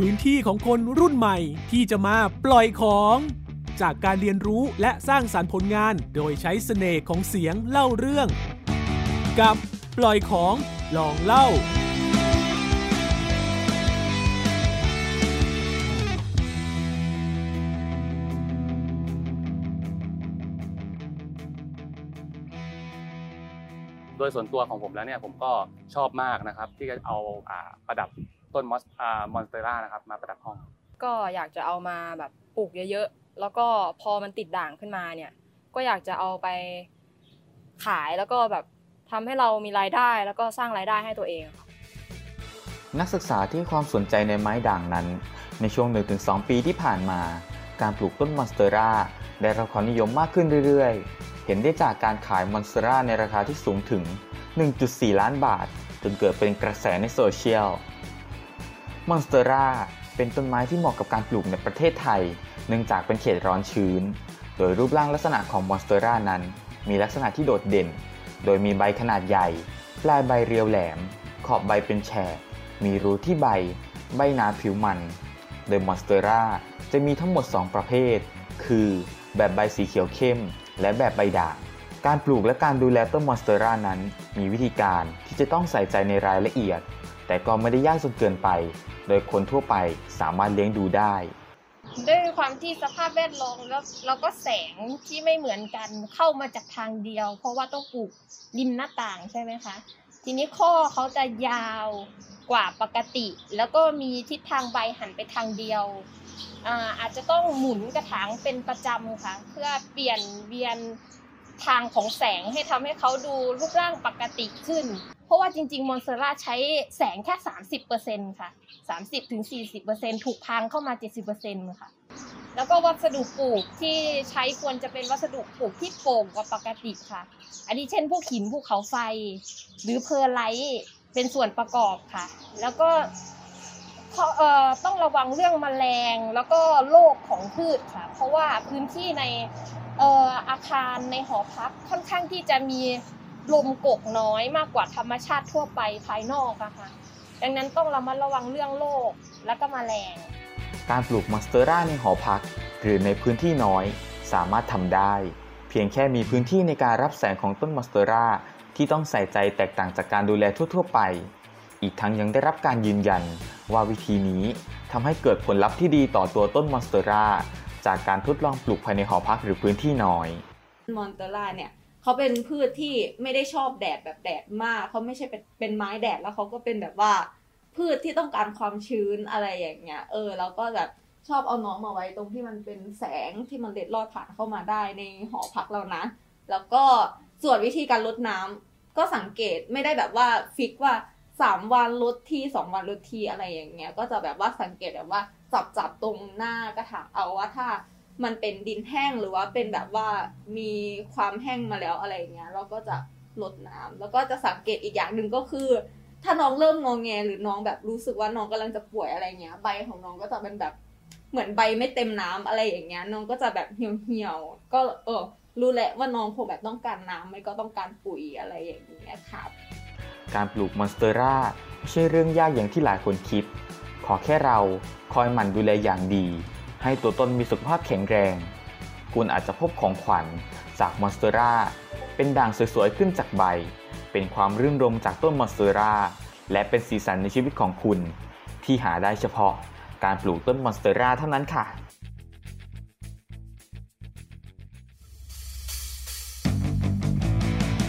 พื้นที่ของคนรุ่นใหม่ที่จะมาปล่อยของ จากการเรียนรู้และสร้างสารรค์ผลงาน โดยใช้เสน่ห์ของเสียงเล่าเรื่อง กับปล่อยของลองเล่าโดยส่วนตัวของผมแล้วเนี่ยผมก็ชอบมากนะครับ ที่จะเอาอาประดับ ต้นมอสอ่ามอนสเตอร่านะครับมาประดับห้อง ก็อยากจะเอามาแบบปลูกเยอะๆ แล้วก็พอมันติดด่างขึ้นมาเนี่ย ก็อยากจะเอาไปขายแล้วก็แบบทำให้เรามีรายได้แล้วก็สร้างรายได้ให้ตัวเองค่ะนักศึกษาที่ให้ความสนใจในไม้ด่างนั้น ในช่วง 1-2 ปีที่ผ่านมา การปลูกต้นมอนสเตอร่าได้รับความนิยมมากขึ้นเรื่อยๆ เห็นได้จากการขายมอนสเตอร่าในราคาที่สูงถึง 1.4 ล้านบาท จนเกิดเป็นกระแสในโซเชียล มอนสเตอร่าเป็นต้นไม้ที่เหมาะกับการปลูกในประเทศไทย เนื่องจากเป็นเขตร้อนชื้น โดยรูปร่างลักษณะของมอนสเตอร่านั้น มีลักษณะที่โดดเด่น โดยมีใบขนาดใหญ่ ปลายใบเรียวแหลม ขอบใบเป็นแฉก มีรูที่ใบ ใบหนาผิวมัน โดยมอนสเตอร่าจะมีทั้งหมด 2 ประเภท คือ แบบใบสีเขียวเข้ม และแบบใบด่างการปลูกและการดูแลต้นมอนสเตอร่านั้น มีวิธีการที่จะต้องใส่ใจในรายละเอียด แต่ก็ไม่ได้ยากจนเกินไป โดยคนทั่วไปสามารถเลี้ยงดูได้ ด้วยความที่สภาพแวดล้อมแล้วแล้วก็แสงที่ไม่เหมือนกันเข้ามาจากทางเดียว เพราะว่าต้องปลูกริมหน้าต่างใช่ไหมคะทีนี้ข้อเขาจะยาวกว่าปกติ แล้วก็มีทิศทางใบหันไปทางเดียวอ่าอาจจะต้องหมุนกระถางเป็นประจำค่ะ เพื่อเปลี่ยนเวียน ทางของแสงให้ทำให้เขาดูรูปร่างปกติขึ้น เพราะว่าจริง ๆ มอนเซราใช้แสงแค่ 30%ค่ะ 30-40%ถูกพังเข้ามา 70%ค่ะ แล้วก็วัสดุปลูกที่ใช้ควรจะเป็นวัสดุปลูกที่โปร่งกว่าปกติค่ะ อันนี้เช่นพวกหินภูเขาไฟ หรือเพอร์ไลท์เป็นส่วนประกอบค่ะ แล้วก็เอ่อต้องระวังเรื่องแมลงแล้วก็โรคของพืชค่ะ เพราะว่าพื้นที่ใน อาคารในหอพักค่อนข้างที่จะมีลมโกรกน้อยมากกว่าธรรมชาติทั่วไปภายนอกอะค่ะ ดังนั้นต้องระมัดระวังเรื่องโรคและก็แมลง การปลูกมอนสเตอร่าในหอพัก หรือในพื้นที่น้อยสามารถทำได้ เพียงแค่มีพื้นที่ในการรับแสงของต้นมอนสเตอร่าที่ต้องใส่ใจแตกต่างจากการดูแลทั่ว ๆ ไป อีกทั้งยังได้รับการยืนยันว่าวิธีนี้ทำให้เกิดผลลัพธ์ที่ดีต่อตัวต้นมอนสเตอร่า จากการทดลองปลูกภายในหอพักหรือพื้นที่น้อย มอนสเตอร่าเนี่ยเขาเป็นพืชที่ไม่ได้ชอบแดดแบบแดดมากเขาไม่ใช่เป็นเป็นไม้แดดแล้วเขาก็เป็นแบบว่า พืชที่ต้องการความชื้นอะไรอย่างเงี้ย เออแล้วก็แบบชอบเอาน้องมาไว้ตรงที่มันเป็นแสงที่มันเล็ดลอดผ่านเข้ามาได้ในหอพักเรานะ แล้วก็ส่วนวิธีการลดน้ำก็สังเกตไม่ได้แบบว่าฟิกว่า สามวันลดทีสองวันลดทีอะไรอย่างเงี้ย ก็จะแบบว่าสังเกตแบบว่าจับจับตรงหน้ากระถางเอาว่าถ้ามันเป็นดินแห้งหรือว่าเป็นแบบว่ามีความแห้งมาแล้วอะไรอย่างเงี้ย เราก็จะลดน้ำแล้วก็จะสังเกตอีกอย่างหนึ่งก็คือ ถ้าน้องเริ่มงองแงหรือน้องแบบรู้สึกว่าน้องกำลังจะป่วยอะไรเงี้ย ใบของน้องก็จะเป็นแบบเหมือนใบไม่เต็มน้ำอะไรอย่างเงี้ย น้องก็จะแบบเหี่ยวๆก็เออรู้แหละว่าน้องคงแบบต้องการน้ำไม่ก็ต้องการปุ๋ยอะไรอย่างเงี้ยครับ การปลูกมอนสเตอร่าไม่ใช่เรื่องยากอย่างที่หลายคนคิด ขอแค่เราคอยหมั่นดูแลอย่างดี ให้ตัวต้นมีสุขภาพแข็งแรง คุณอาจจะพบของขวัญจากมอนสเตอร่าเป็นด่างสวยๆขึ้นจากใบ เป็นความรื่นรมย์จากต้นมอนสเตอร่าและเป็นสีสันในชีวิตของคุณ ที่หาได้เฉพาะการปลูกต้นมอนสเตอร่าเท่านั้นค่ะ